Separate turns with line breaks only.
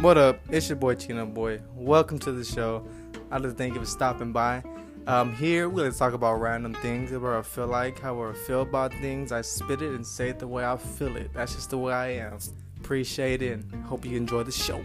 What up? It's your boy Chino Boy. Welcome to the show. I'd like to thank you for stopping by. Um, here we like to talk about random things, what I feel like, how I feel about things. I spit it and say it the way I feel it. That's just the way I am. Appreciate it and hope you enjoy the show.